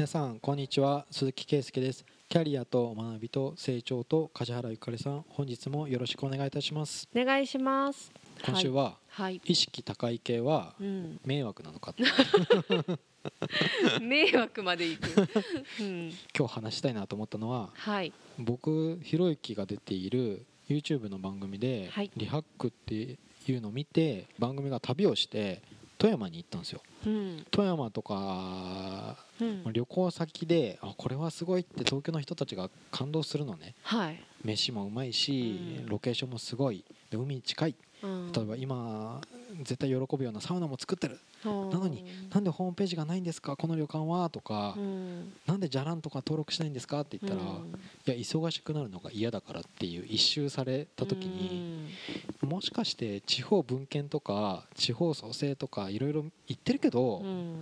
皆さんこんにちは。鈴木圭介です。キャリアと学びと成長と梶原ゆかりさん本日もよろしくお願いいたします。お願いします。今週ははい、意識高い系はうん、迷惑なのかって 迷惑まで行く。うん、今日話したいなと思ったのははい、僕ひろゆきが出ている YouTube の番組ではい「リハック」っていうのを見て番組が旅をして富山に行ったんですよ。うん、富山とかうん、旅行先であこれはすごいって東京の人たちが感動するのね。はい、飯もうまいし、うん。ロケーションもすごい。で海に近い。うん。例えば今絶対喜ぶようなサウナも作ってる。ななのになんでホームページがないんですか？この旅館はとか、うん、なんでじゃらんとか登録しないんですか？って言ったら、いうん。や忙しくなるのが嫌だからっていう一周された時に、もしかして地方分権とか地方創生とかいろいろ言ってるけど、うん、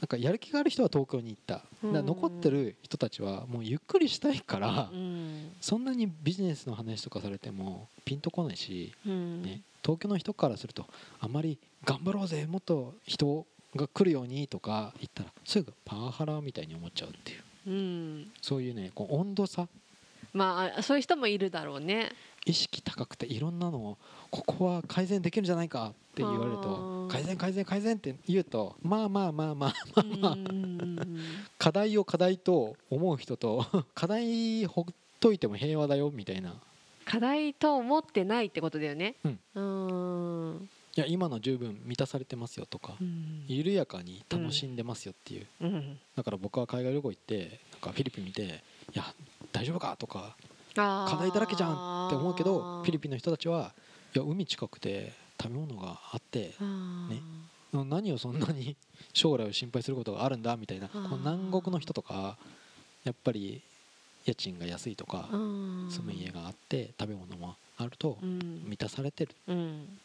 なんかやる気がある人は東京に行った、だ残ってる人たちはもうゆっくりしたいから、うん、そんなにビジネスの話とかされてもピンとこないし、うん、ね、東京の人からするとあまり頑張ろうぜもっと人が来るようにとか言ったらすぐパワハラみたいに思っちゃうっていう。うん、そういうねこう温度差。まあ、そういう人もいるだろうね。意識高くていろんなのをここは改善できるんじゃないかって言われるあとー。改善改善改善って言うとまあまあまあまあまあまあうん。課題を課題と思う人と 課題ほっといても平和だよみたいな課題と思ってないってことだよね。うん。うん、いや今の十分満たされてますよとかうん、緩やかに楽しんでますよっていう。うん、だから僕は海外旅行行ってなんかフィリピン見て「いや大丈夫か?」とか課課題だらけじゃんって思うけどフィリピンの人たちはいや海近くて食べ物があってね。何をそんなに将来を心配することがあるんだみたいなこの南国の人とかやっぱり家賃が安いとか住む家があって食べ物もあるとうん。満たされてる。うん。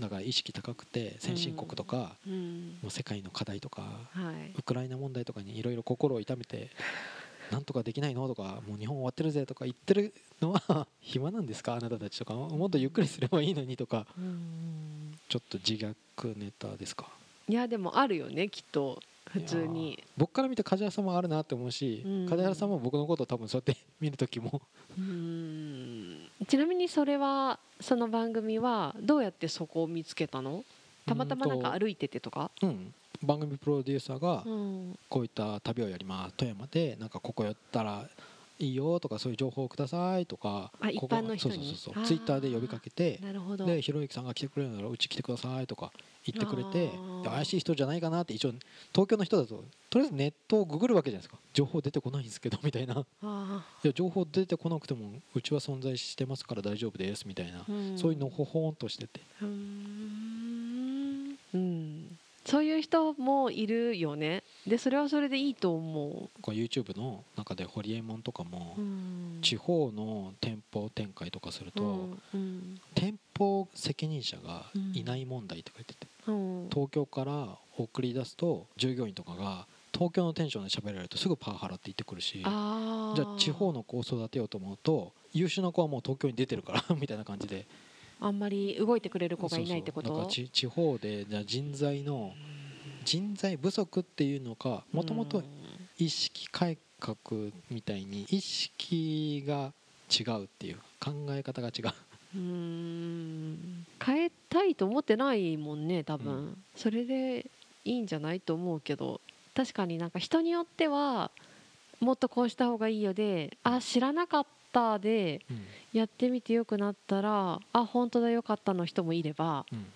だから意識高くて先進国とかうん。もう世界の課題とかはい。ウクライナ問題とかにいろいろ心を痛めて なんとかできないのとかもう日本終わってるぜとか言ってるのは 暇なんですか？あなたたちとか。もっとゆっくりすればいいのにとかうん。ちょっと自虐ネタですか？いやでもあるよねきっと普通に。僕から見て梶原さんもあるなって思うし、うん。梶原さんも僕のことを多分そうやって見る時も。うん。ちなみにそれはその番組はどうやってそこを見つけたの？たまたまなんか歩いててとか？うん。番組プロデューサーがうん。こういった旅をやります富山でなんかここ寄ったらいいよとかそういう情報をくださいとかあここ一般の人に？そうそうそうツイッターで呼びかけてなるほど。でひろゆきさんが来てくれるならうち来てくださいとか言ってくれて怪しい人じゃないかなって一応東京の人だととりあえずネットをググるわけじゃないですか。情報出てこないんですけどみたいな。いあや情報出てこなくてもうちは存在してますから大丈夫ですみたいな。そういうのほほんとしてて。うんそういう人もいるよね。でそれはそれでいいと思こう YouTube の中でホリエモンとかも地方の店舗展開とかすると、うんうん。店舗責任者がいない問題とか言ってて、うん。東京から送り出すと従業員とかが東京のテンションで喋られるとすぐパワハラって言ってくるしじゃあ地方の子を育てようと思うと優秀な子はもう東京に出てるから みたいな感じであんまり動いてくれる子がいないってこと？地地方でじゃあ人材の人材不足っていうのかもともと意識改革みたいに意識が違うっていう考え方が違う。うーん。変えたいと思ってないもんね多分、うん。それでいいんじゃないと思うけど。確かになんか人によってはもっとこうした方がいいよであ知らなかったでうん。やってみてよくなったらあ本当だよかったの人もいればうん。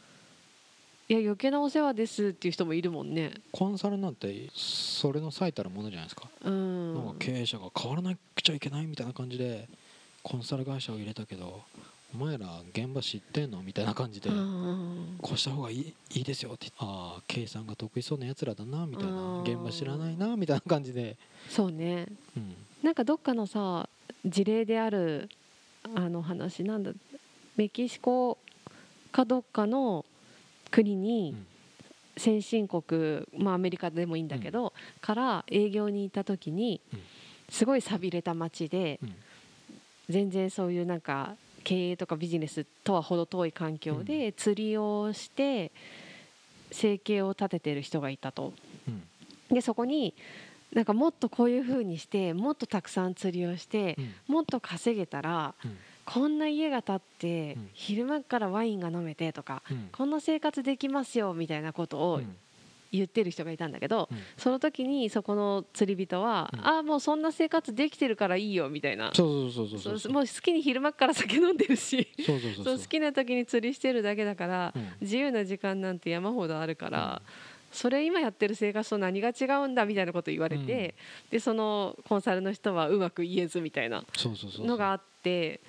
いや余計なお世話ですっていう人もいるもんね。コンサルなんてそれの最たるものじゃないですか,、うん。なんか経営者が変わらなくちゃいけないみたいな感じでコンサル会社を入れたけどお前ら現場知ってんのみたいな感じで、うん。こうした方がいいいいですよって。ああ計算が得意そうなやつらだなみたいな。うん。現場知らないなみたいな感じで、そうね。うん、なんかどっかのさ事例であるあの話なんだ。メキシコかどっかの国にうん。先進国、まあ、アメリカでもいいんだけど、から営業に行った時にうん。すごい寂れた街でうん。全然そういうなんか経営とかビジネスとは程遠い環境で釣りをして生計を立ててる人がいたと。うん。でそこになんかもっとこういう風にしてもっとたくさん釣りをしてうん。もっと稼げたらうん。こんな家が建ってうん。昼間からワインが飲めてとかうん。こんな生活できますよみたいなことをうん。言ってる人がいたんだけどうん。その時にそこの釣り人はうん。ああもうそんな生活できてるからいいよみたいな。そうそうそうそうそうもう好きに昼間から酒飲んでるしそうそうそうそう。好きな時に釣りしてるだけだからうん。自由な時間なんて山ほどあるから、それ今やってる生活と何が違うんだみたいなこと言われて、でそのコンサルの人はうまく言えずみたいなのがあって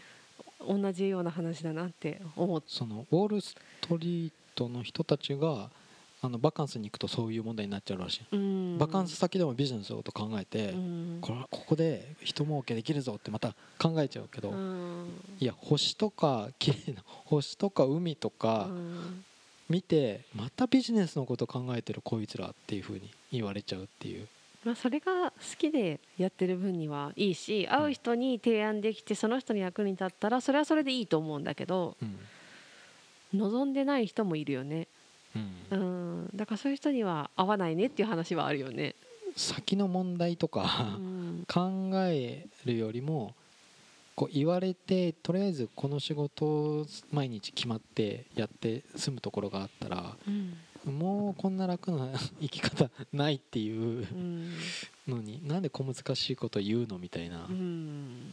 同じような話だなって思っそのウォールストリートの人たちがあのバカンスに行くとそういう問題になっちゃうらしい、うん。バカンス先でもビジネスをと考えて、うん。これはここで人儲けできるぞってまた考えちゃうけど、うん。いや星とか綺麗な星とか海とかうん見てまたビジネスのこと考えてるこいつらっていうふうに言われちゃうっていう、まあ、それが好きでやってる分にはいいし会う人に提案できてその人の役に立ったらそれはそれでいいと思うんだけどうん。望んでない人もいるよね。うん。うん。だからそういう人には合わないねっていう話はあるよね。先の問題とかうん。考えるよりもこう言われてとりあえずこの仕事を毎日決まってやって済むところがあったらうん。もうこんな楽な生き方ないっていううん。のになんで小難しいこと言うのみたいな。うん。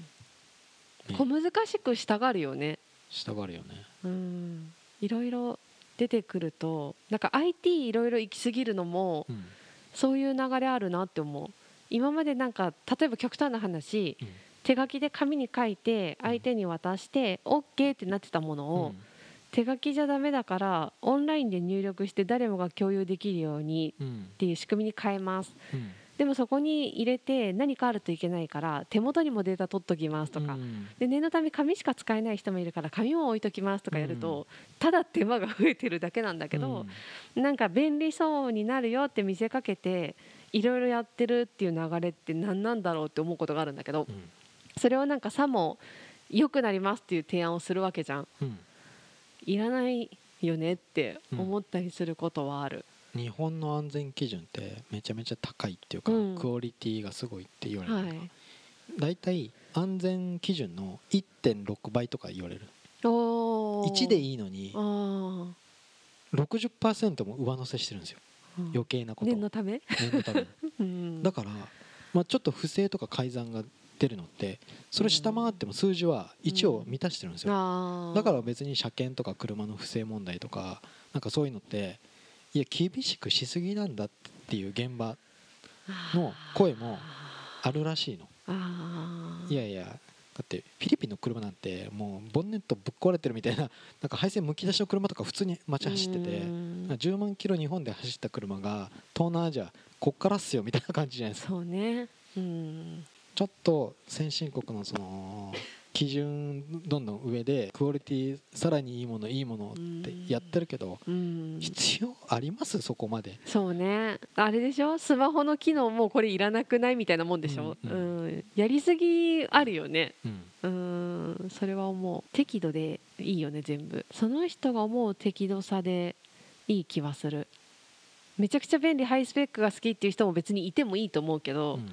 ね。小難しくしたがるよね。したがるよね。うん。いろいろ出てくるとなんか IT いろいろ行き過ぎるのもうん。そういう流れあるなって思う。今までなんか例えば極端な話うん手書きで紙に書いて相手に渡して OK ってなってたものを、手書きじゃダメだからオンラインで入力して誰もが共有できるようにっていう仕組みに変えます。うん。でもそこに入れて何かあるといけないから手元にもデータ取っときますとか、うん。で念のため紙しか使えない人もいるから紙も置いときますとかやると、ただ手間が増えてるだけなんだけど、なんか便利そうになるよって見せかけていろいろやってるっていう流れって何なんだろうって思うことがあるんだけどうんそれをなんかさも良くなりますっていう提案をするわけじゃん。うん。いらないよねって思ったりすることはある。日本の安全基準ってめちゃめちゃ高いっていうか、うん。クオリティがすごいって言われる、はい、だい。たい安全基準の1.6倍とか言われる。おー。1でいいのにあー。60%も上乗せしてるんですよ。うん。余計なこと。念のため、だから、まあ、ちょっと不正とか改ざんが出るのってそれ下回っても数字は1を満たしてるんですよ。だから別に車検とか車の不正問題とかなんかそういうのっていや厳しくしすぎなんだっていう現場の声もあるらしいの。いやいやだってフィリピンの車なんてもうボンネットぶっ壊れてるみたいな なんか配線むき出しの車とか普通に街走っててうん。10万キロ日本で走った車が東南アジアこっからっすよみたいな感じじゃないですか。そうね。うんちょっと先進国のその基準どんどん上でクオリティさらにいいものいいものってやってるけどうん。必要あります？そこまで。そうね。あれでしょ？スマホの機能もうこれいらなくないみたいなもんでしょ、ううん。ん。やりすぎあるよね。うん。うん。それは思う適度でいいよね全部。その人が思う適度さでいい気はする。めちゃくちゃ便利ハイスペックが好きっていう人も別にいてもいいと思うけど、うん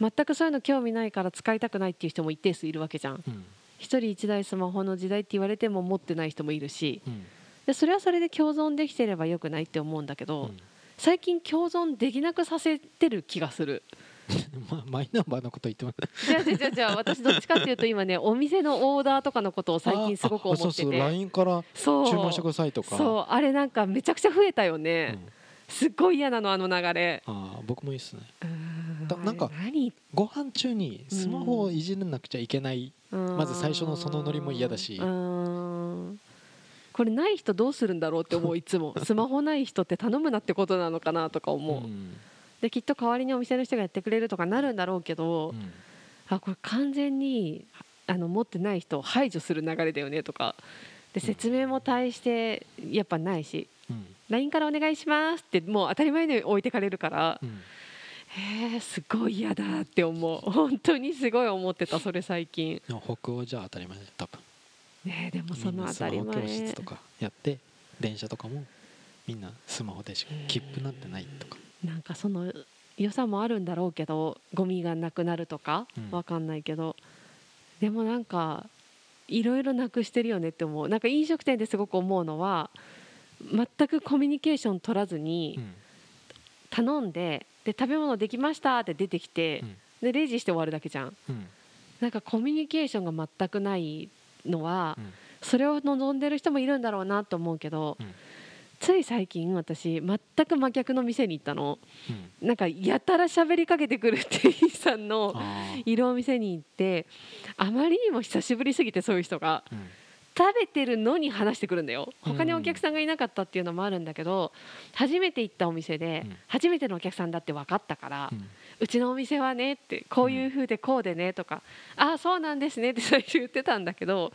全くそういうの興味ないから使いたくないっていう人も一定数いるわけじゃん。うん。一人一台スマホの時代って言われても持ってない人もいるしうん。でそれはそれで共存できてればよくないって思うんだけど、うん。最近共存できなくさせてる気がする。まマイナンバーのこと言ってますじゃあじゃあじゃ私どっちかっていうと今ね お店のオーダーとかのことを最近すごく思ってて。そうそう LINE からそう。注文してくださいとか。そう。あれなんかめちゃくちゃ増えたよね、うん。すっごい嫌なのあの流れ。ああ僕もいいっすね。うんだなんかご飯中にスマホをいじらなくちゃいけない、ままず最初のそのノリも嫌だし。これない人どうするんだろうって思う いつも。スマホない人って頼むなってことなのかなとか思う、ん。できっと代わりにお店の人がやってくれるとかなるんだろうけど、うん。あこれ完全にあの持ってない人を排除する流れだよねとか。で説明も対してやっぱないし。うん。LINE からお願いしますってもう当たり前に置いてかれるからえすごい嫌だって思う。本当にすごい思ってたそれ最近。北欧じゃ当たり前だよ多分。ねえでもその当たり前ホ教室とかやって電車とかもみんなスマホでしか切符なんてないとか。なんかその良さもあるんだろうけどゴミがなくなるとかうん。わかんないけど、でもなんかいろいろなくしてるよねって思う。なんか飲食店ですごく思うのは全くコミュニケーション取らずにうん。頼んでで食べ物できましたって出てきてうん。でレジして終わるだけじゃん。うん。なんかコミュニケーションが全くないのはうん。それを望んでる人もいるんだろうなと思うけどうん。つい最近私全く真逆の店に行ったの。うん。なんかやたら喋りかけてくる店員さんのいるお店に行ってあまりにも久しぶりすぎてそういう人が。うん食べてるのに話してくるんだよ。うん。他にお客さんがいなかったっていうのもあるんだけど初めて行ったお店でうん。初めてのお客さんだって分かったからうちのお店はねってこういう風でこうでねとかああそうなんですねって最初言ってたんだけど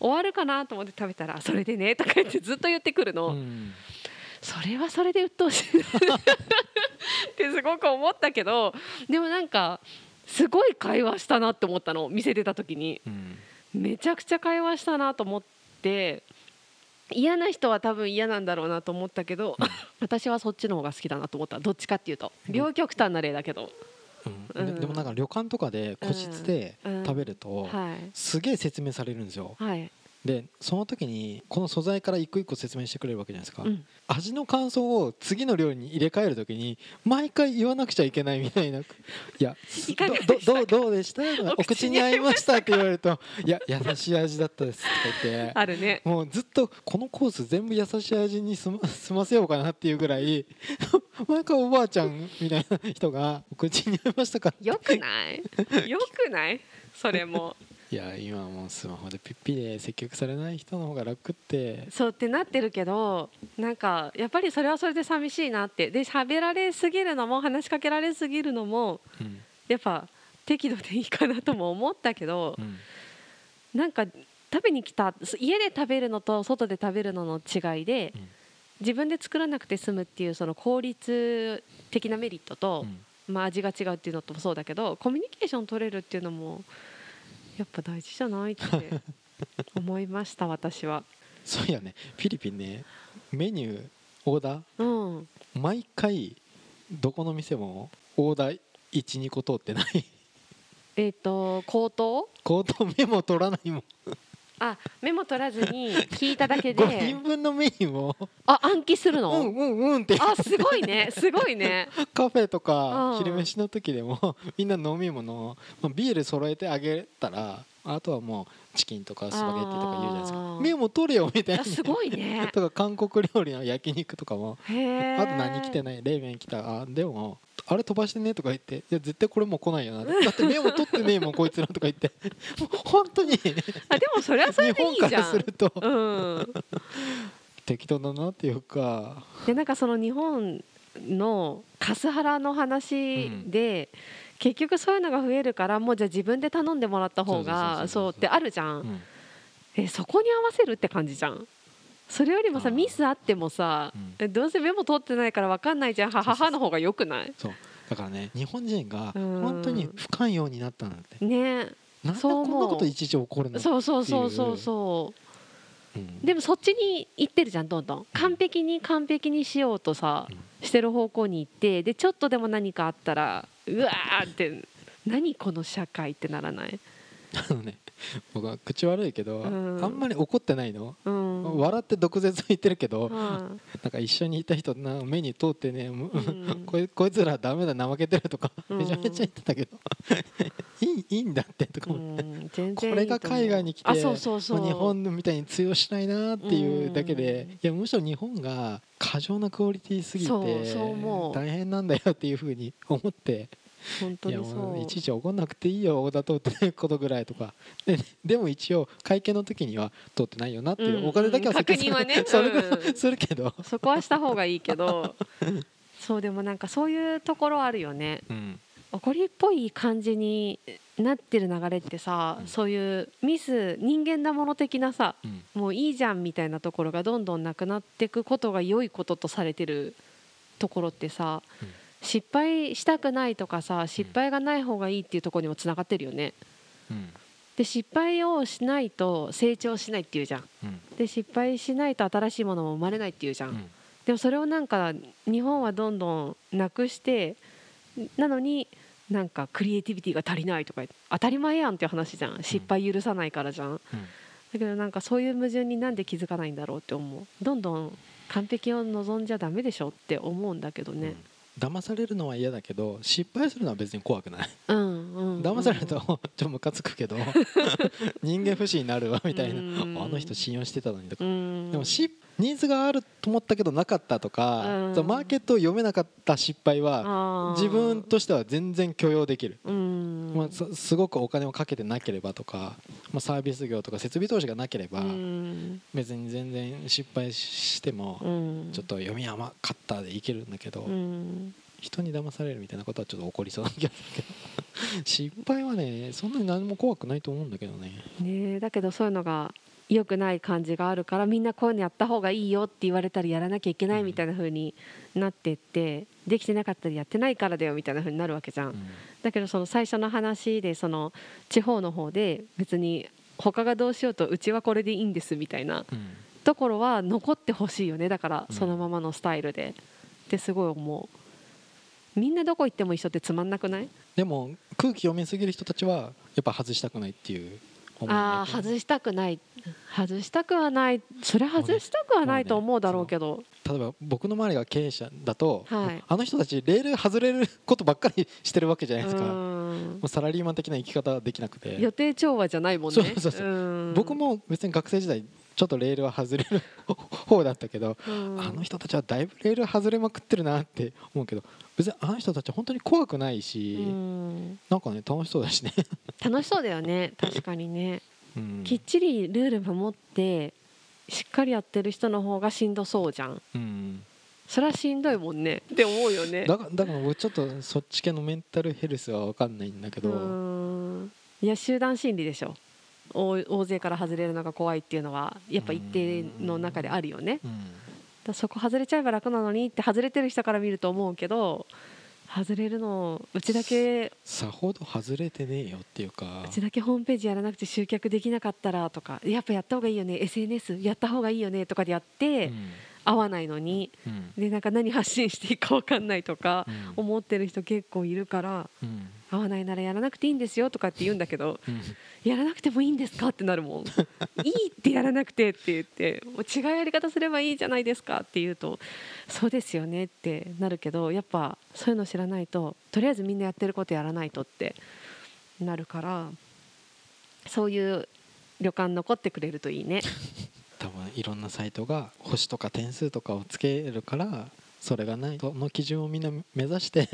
終わるかなと思って食べたらそれでねとか言ってずっと言ってくるの、うん。それはそれで鬱陶しいなってすごく思ったけどでもなんかすごい会話したなって思ったの店出た時に。うんめちゃくちゃ会話したなと思って嫌な人は多分嫌なんだろうなと思ったけど私はそっちの方が好きだなと思った。どっちかっていうと。両極端な例だけど、うん。でもなんか旅館とかで個室でうん。食べるとはい。すげえ説明されるんですよ。はい、でその時にこの素材から一個一個説明してくれるわけじゃないですか、うん、味の感想を次の料理に入れ替える時に毎回言わなくちゃいけないみたいな。いやどどどどうでした？おお口に合いましたって言われるといや優しい味だったですとか言って。あるね。もうずっとこのコース全部優しい味に済ま済ませようかなっていうぐらい 毎回おばあちゃんみたいな人が「お口に合いましたか?」よくない？よくない？それもいや今もうスマホでピッピで接客されない人の方が楽って。そうってなってるけどなんかやっぱりそれはそれで寂しいなって。で喋られすぎるのも話しかけられすぎるのもうん。やっぱ適度でいいかなとも思ったけどうん。なんか食べに来た家で食べるのと外で食べるのの違いでうん。自分で作らなくて済むっていうその効率的なメリットと、まあ、味が違うっていうのともそうだけどコミュニケーション取れるっていうのもやっぱ大事じゃないって 思いました私は。そういやね。フィリピンねメニューオーダーうん、毎回どこの店もオーダー12個通ってない。えっ、と口頭？口頭メモ取らないもんあメモ取らずに 聞いただけ5で人分のメニューをあ暗記するうの、んうんうんって。あすごいね。すごいね。カフェとかうん。昼飯の時でも みんな飲み物まあビール揃えてあげたらあとはもうチキンとかスパゲッティとか言うじゃないですか。メモ取れよみたいな。あすごいね。とか韓国料理の焼肉とかも。あと何来てない？冷麺来た？あでもあれ飛ばしてねとか言っていや絶対これもう来ないよなだってメモ取ってねえもんこいつらとか言って。も う本当に。あでもそれはそれ日本かでいいじゃん。らすると。うん。適当だなっていうか。でなんかその日本のカスハラの話で、結局そういうのが増えるからもうじゃあ自分で頼んでもらった方がそう。そうってあるじゃん、うん。えそこに合わせるって感じじゃんそれよりもさミスあってもさ、うん。えどうせメモ取ってないから分かんないじゃんはははの方がよくない？そう。だからね日本人がうん。本当に不寛容になったんだって。ね。なんでこんなこといちいち起こるのそう。そうそうそうそう。うん。でもそっちに行ってるじゃんどんどん。完璧に完璧にしようとさうん。してる方向に行ってでちょっとでも何かあったらうわーって何この社会ってならない？あのね僕は口悪いけど、うん。あんまり怒ってないの、うん笑って毒舌言ってるけど、うん。なんか一緒にいた人な目に通ってね、むん。こいこいつらダメだ怠けてるとかうん。めちゃめちゃ言ってたけど、いいいいんだってとかう思って、ん。全然これが海外に来てあそうそうそう。もう日本みたいに通用しないなっていうだけで、うん。いやむしろ日本が過剰なクオリティすぎて大変なんだよっていうふうに思って。本当にそう。いちいち怒んなくていいよオーダー通ってないことぐらいとか。ででも一応会計の時には通ってないよなっていう、うんお金だけは確認はね。それぐらうするけど、そこはした方がいいけど。そうでもなんかそういうところあるよね。うん。怒りっぽい感じになってる流れってさ、うん。そういうミス人間なもの的なさうん。もういいじゃんみたいなところがどんどんなくなっていくことが良いこととされてるところってさ、うん失敗したくないとかさ失敗がない方がいいっていうところにもつながってるよね。うん。で失敗をしないと成長しないっていうじゃん。うん。で失敗しないと新しいものも生まれないっていうじゃん。うん。でもそれをなんか日本はどんどんなくしてなのになんかクリエイティビティが足りないとか当たり前やんっていう話じゃん。失敗許さないからじゃん。だけどなんかそういう矛盾になんで気づかないんだろうって思う。どんどん完璧を望んじゃダメでしょって思うんだけどね騙されるのは嫌だけど失敗するのは別に怖くない。うんうん、うん、騙されるとちょっとムカつくけど 人間不信になるわみたいな。うん。あの人信用してたのにとか。うん。でもしニーズがあると思ったけどなかったとかマーケットを読めなかった失敗は自分としては全然許容できる、うんまあ、すすごくお金をかけてなければとか、まあ、サービス業とか設備投資がなければうん。別に全然失敗してもうん。ちょっと読み甘かったでいけるんだけどうん。人に騙されるみたいなことはちょっと起こりそうな気がするけど。失敗はねそんなに何も怖くないと思うんだけどね。ねえだけどそういうのが良くない感じがあるからみんなこういうのやった方がいいよって言われたらやらなきゃいけないみたいな風になってってできてなかったらやってないからだよみたいな風になるわけじゃん。うん。だけどその最初の話でその地方の方で別に他がどうしようとうちはこれでいいんですみたいなうん。ところは残ってほしいよね。だからうん。そのままのスタイルで。ってすごい思う。みんなどこ行っても一緒ってつまんなくない？でも空気読みすぎる人たちはやっぱ外したくないっていうああ外したくない。外したくはない。それ外したくはないと思うだろうけど。例えば僕の周りが経営者だと、はい。あの人たちレール外れることばっかりしてるわけじゃないですか、もうサラリーマン的な生き方はできなくて。予定調和じゃないもんね。そうそうそう。うん。僕も別に学生時代ちょっとレールは外れる 方だったけど、うん。あの人たちはだいぶレール外れまくってるなって思うけど別にあの人たちは本当に怖くないし、うん。なんかね楽しそうだしね、楽しそうだよね。確かにね。うん。きっちりルール守ってしっかりやってる人の方がしんどそうじゃん。うん。それはしんどいもんね。って思うよね。だからだから僕ちょっとそっち系のメンタルヘルスは分かんないんだけど、うん。いや集団心理でしょ大大勢から外れるのが怖いっていうのはやっぱ一定の中であるよね。うん。だそこ外れちゃえば楽なのにって外れてる人から見ると思うけど外れるのうちだけさほど外れてねえよっていうか。うちだけホームページやらなくて集客できなかったらとかやっぱやった方がいいよね SNS やった方がいいよねとかでやってうん合わないのにうん。でなんか何発信していいか分かんないとかうん。思ってる人結構いるからうん。合わないならやらなくていいんですよとかって言うんだけどうん。やらなくてもいいんですかってなるもん。いいってやらなくてって言ってもう違うやり方すればいいじゃないですかって言うとそうですよねってなるけどやっぱそういうの知らないととりあえずみんなやってることやらないとってなるからそういう旅館残ってくれるといいね。多分いろんなサイトが星とか点数とかをつけるからそれがないその基準をみんな目指して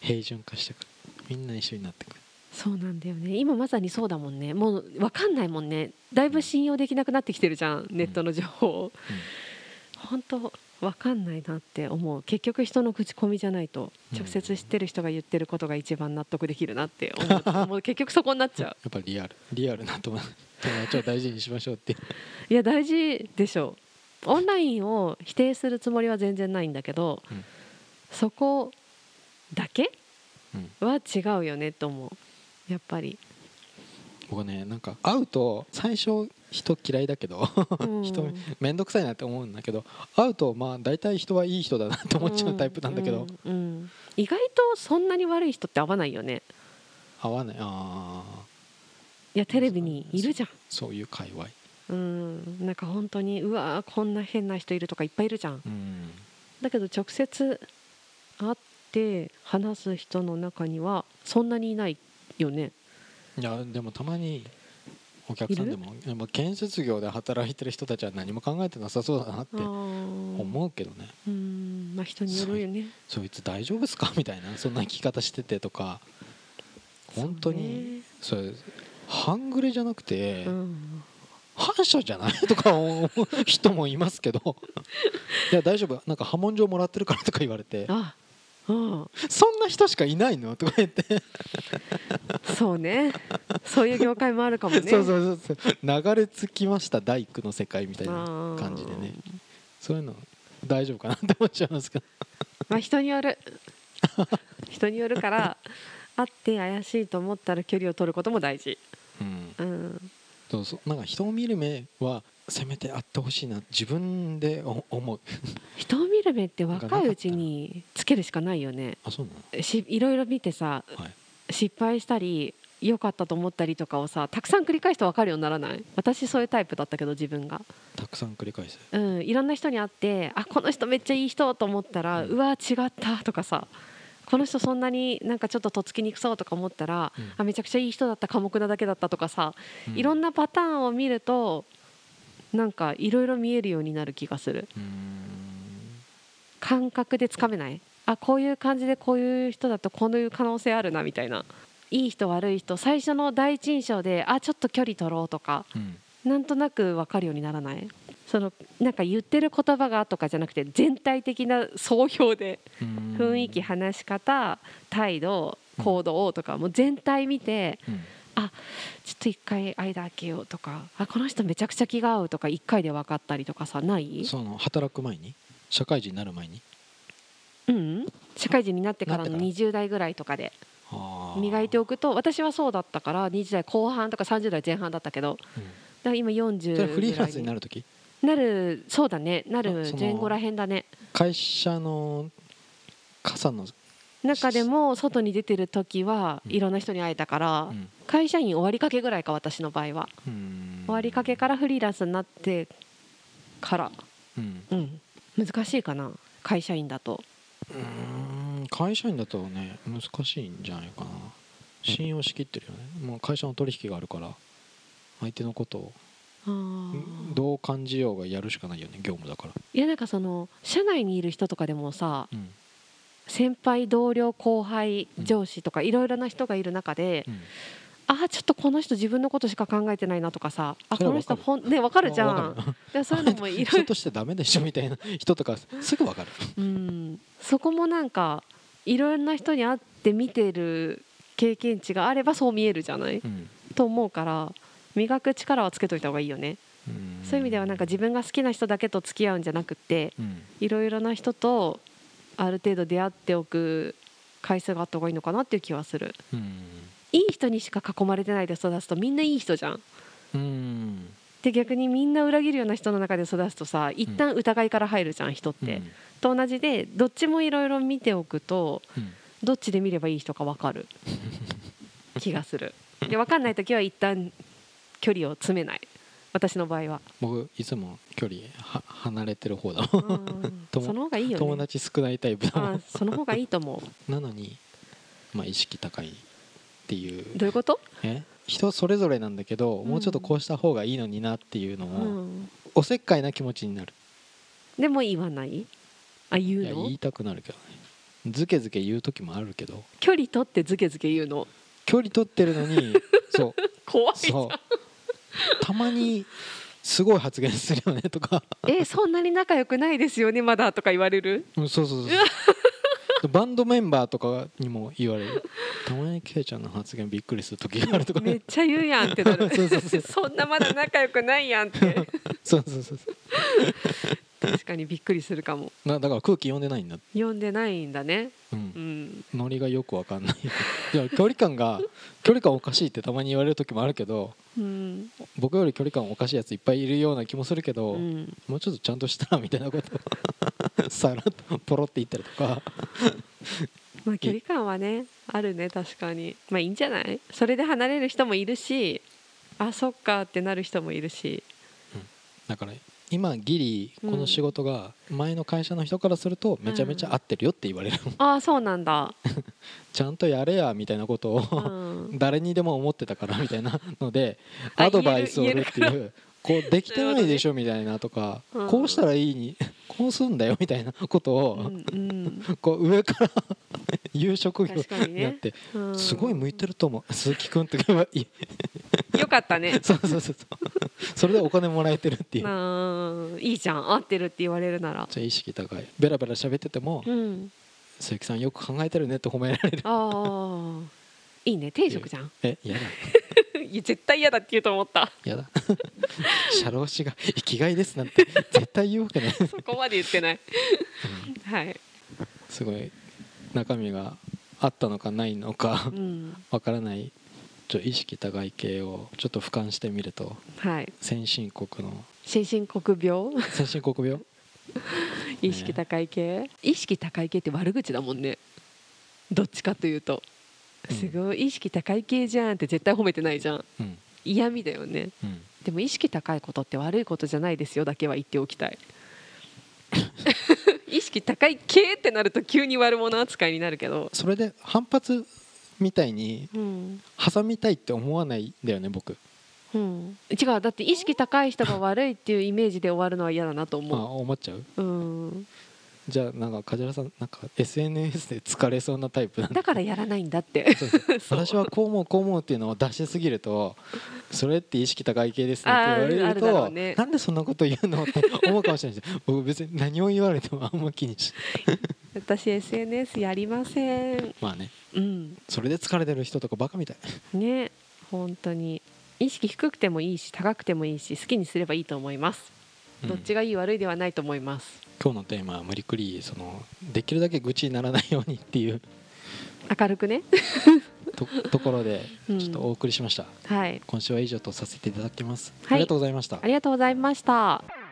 平準化してく。るみんな一緒になってく。るそうなんだよね。今まさにそうだもんね。もう分かんないもんね。だいぶ信用できなくなってきてるじゃんネットの情報。本当分かんないなって思う。結局人の口コミじゃないとうん。直接知ってる人が言ってることが一番納得できるなって思う。思う。結局そこになっちゃう。やっぱりリアル。リアル な友達を大事にしましょうって。いや大事でしょオンラインを否定するつもりは全然ないんだけど、うん。そこだけ？うん。は違うよねと思う。やっぱり、僕ねなんか会うと最初人嫌いだけどうん。人面倒くさいなって思うんだけど会うとまあ大体人はいい人だなって思っちゃうタイプなんだけど、うんうん。意外とそんなに悪い人って合わないよね。合わない。ああいやテレビにいるじゃん。そういう界隈。うん。なんか本当にうわーこんな変な人いるとかいっぱいいるじゃん。うん。だけど直接会って話す人の中にはそんなにいないよね。いやでもたまにお客さんでもやっぱ建設業で働いてる人たちは何も考えてなさそうだなって思思うけどね。ううんまあ人によるよね。そいつ大丈夫っすか？みたいなそんな生き方しててとか。本当にそれ半グレじゃなくて、反社じゃない？とか思う人もいますけど。いや大丈夫。なんか波紋状もらってるからとか言われて。あうん。そんな人しかいないの？とか言って、そうね。そういう業界もあるかもね。そうそうそうそう。流れ着きました。大工の世界みたいな感じでね。そういうの大丈夫かなって思っちゃいますけど。まあ人による。人によるから会って怪しいと思ったら距離を取ることも大事。うん。うん。そうそう。なんか人を見る目はせめてあってほしいな。自分でお思う。人を見る目って若いうちにつけるしかないよね。あそうなしいろいろ見てさのはい。失敗したり良かったと思ったりとかをさたくさん繰り返すと分かるようにならない？私そういうタイプだったけど自分が。たくさん繰り返すうんいろんな人に会ってあこの人めっちゃいい人と思ったら、ううんわ違ったとかさこの人そんなになんかちょっととっつきにくそうとか思ったら、うん。あめちゃくちゃいい人だった寡黙なだけだったとかさ、うん。いろんなパターンを見るとなんかいろいろ見えるようになる気がする。感覚でつかめない。あこういう感じでこういう人だとこういう可能性あるなみたいな。いい人悪い人最初の第一印象であちょっと距離取ろうとかうん。なんとなく分かるようにならない？そのなんか言ってる言葉がとかじゃなくて全体的な総評で雰囲気話し方態度行動とかもう全体見てうんちょっと一回間開けようとか。あこの人めちゃくちゃ気が合うとか一回で分かったりとかさない？その働く前に？社会人になる前に？うん。社会人になってからのなってから。20代ぐらいとかで磨いておくと私はそうだったから20代後半とか30代前半だったけどうん。だから今40それフリーランスにないる時？なるそうだね。なる。前後らへんだね。会社の傘の、中でも外に出てる時はうん。いろんな人に会えたからうん。会社員終わりかけぐらいか私の場合は。終わりかけからフリーランスになってから。うん。うん。難しいかな会社員だと。うーん。会社員だとね難しいんじゃないかな。信用しきってるよね。もう会社の取引があるから相手のことをどう感じようがやるしかないよね業務だから。いやなんかその社内にいる人とかでもさうん先輩同僚後輩うん上司とかいろいろな人がいる中で、うん。あーちょっとこの人自分のことしか考えてないなとかさあこの人ほんね分かるじゃん。わかる。いやそういうのも いろいろ。人としてダメでしょみたいな人とかすぐわかる。うん。そこもなんかいろんな人に会って見てる経験値があればそう見えるじゃない？うん。と思うから磨く力はつけといた方がいいよね。うん。そういう意味ではなんか自分が好きな人だけと付き合うんじゃなくってうん。いろいろな人とある程度出会っておく回数があった方がいいのかなっていう気はする。うん。いい人にしか囲まれてないで育つとみんないい人じゃん。うん。で逆にみんな裏切るような人の中で育つとさ一旦疑いから入るじゃん人って、うん。と同じでどっちもいろいろ見ておくとうん。どっちで見ればいい人か分かる。気がする。で分かんない時は一旦距離を詰めない私の場合は、僕いつも距離は離れてる方だうもんん、友その方がいいよ友ね達少ないタイプだもあんその方がいいと思う。なのにまあ意識高いっていう。どういうこと、え？人それぞれなんだけど、もうちょっとこうした方がいいのになっていうのうも、ん、おせっかいな気持ちになる。でも言わない？あ言いうやの言いたくなるけどね。ずけずけ言う時もあるけど。距離取ってズケズケ言うの？距離取ってるのに そう。怖いそうたまにすごい発言するよねとか。えそんなに仲良くないですよねまだとか言われる？うんそうそうそう バンドメンバーとかにも言われる。たまにケイちゃんの発言びっくりする時があるとか。ねめっちゃ言うやんってなる。そうそうそう。そんなまだ仲良くないやんって。そうそうそうそう確かにびっくりするかも。なだから空気読んでないんだ、読んでないんだね。う、うん。んノリがよくわかんない。いや距離感が距離感おかしいってたまに言われる時もあるけどうん。僕より距離感おかしいやついっぱいいるような気もするけど、うん。もうちょっとちゃんとしたらみたいなことを さらっとポロって言ったりとか。まあ距離感はねあるね確かに。まあいいんじゃない？それで離れる人もいるしあそっかってなる人もいるし。だから今ギリこの仕事が前の会社の人からするとめちゃめちゃ合ってるよって言われる、ああそうなんだ、ちゃんとやれやみたいなことうをん、誰にでも思ってたからみたいなのであアドバイスをるっていうこうできてないでしょみたいなとかうんこうしたらいいに こうすんだよみたいなことうをんうん。こう上から言う職業になってうん。すごい向いてると思う。鈴木君とかはいい。よかったね。そうそうそうそう。それでお金もらえてるっていう。うんいいじゃん。合ってるって言われるなら。じゃあ意識高い。ベラベラ喋っててもうん「鈴木さんよく考えてるね」って褒められる。ああいいね。定食じゃん。えやだいや絶対嫌だって言うと思った。やだ。社労士が生きがいですなんて絶対言うわけない、そこまで言ってない。うん。はい、すごい中身があったのかないのかうん、わからない。ちょ意識高い系をちょっと俯瞰してみるとはい。先進国の。先進国病？先進国病？意識高い系？意識高い系って悪口だもんね。どっちかというと。うんすごい意識高い系じゃんって絶対褒めてないじゃん。うん。嫌味だよね。うん。でも意識高いことって悪いことじゃないですよだけは言っておきたい。意識高い系ってなると急に悪者扱いになるけど、それで反発みたいにうん。挟みたいって思わないんだよね僕。うん、違うだって意識高い人が悪いっていうイメージで終わるのは嫌だなとあ思思っちゃうう、うん、じゃあなんか梶原さんなんか SNS で疲れそうなタイプだ。だからやらないんだって。私はこう思うこう思うっていうのを出しすぎるとそれって意識高い系ですねって言われるとうね。なんでそんなこと言うのって思うかもしれない。し 僕別に何を言われてもあんま気にし私 SNS やりません。まあね。うん。それで疲れてる人とかバカみたい。ね本当に。意識低くてもいいし高くてもいいし好きにすればいいと思います、うんどっちがいい悪いではないと思います。今日のテーマは無理くりそのできるだけ愚痴にならないようにっていう。明るくね。とところでうん。ちょっとお送りしました、はい。今週は以上とさせていただきます、はい。ありがとうございました。ありがとうございました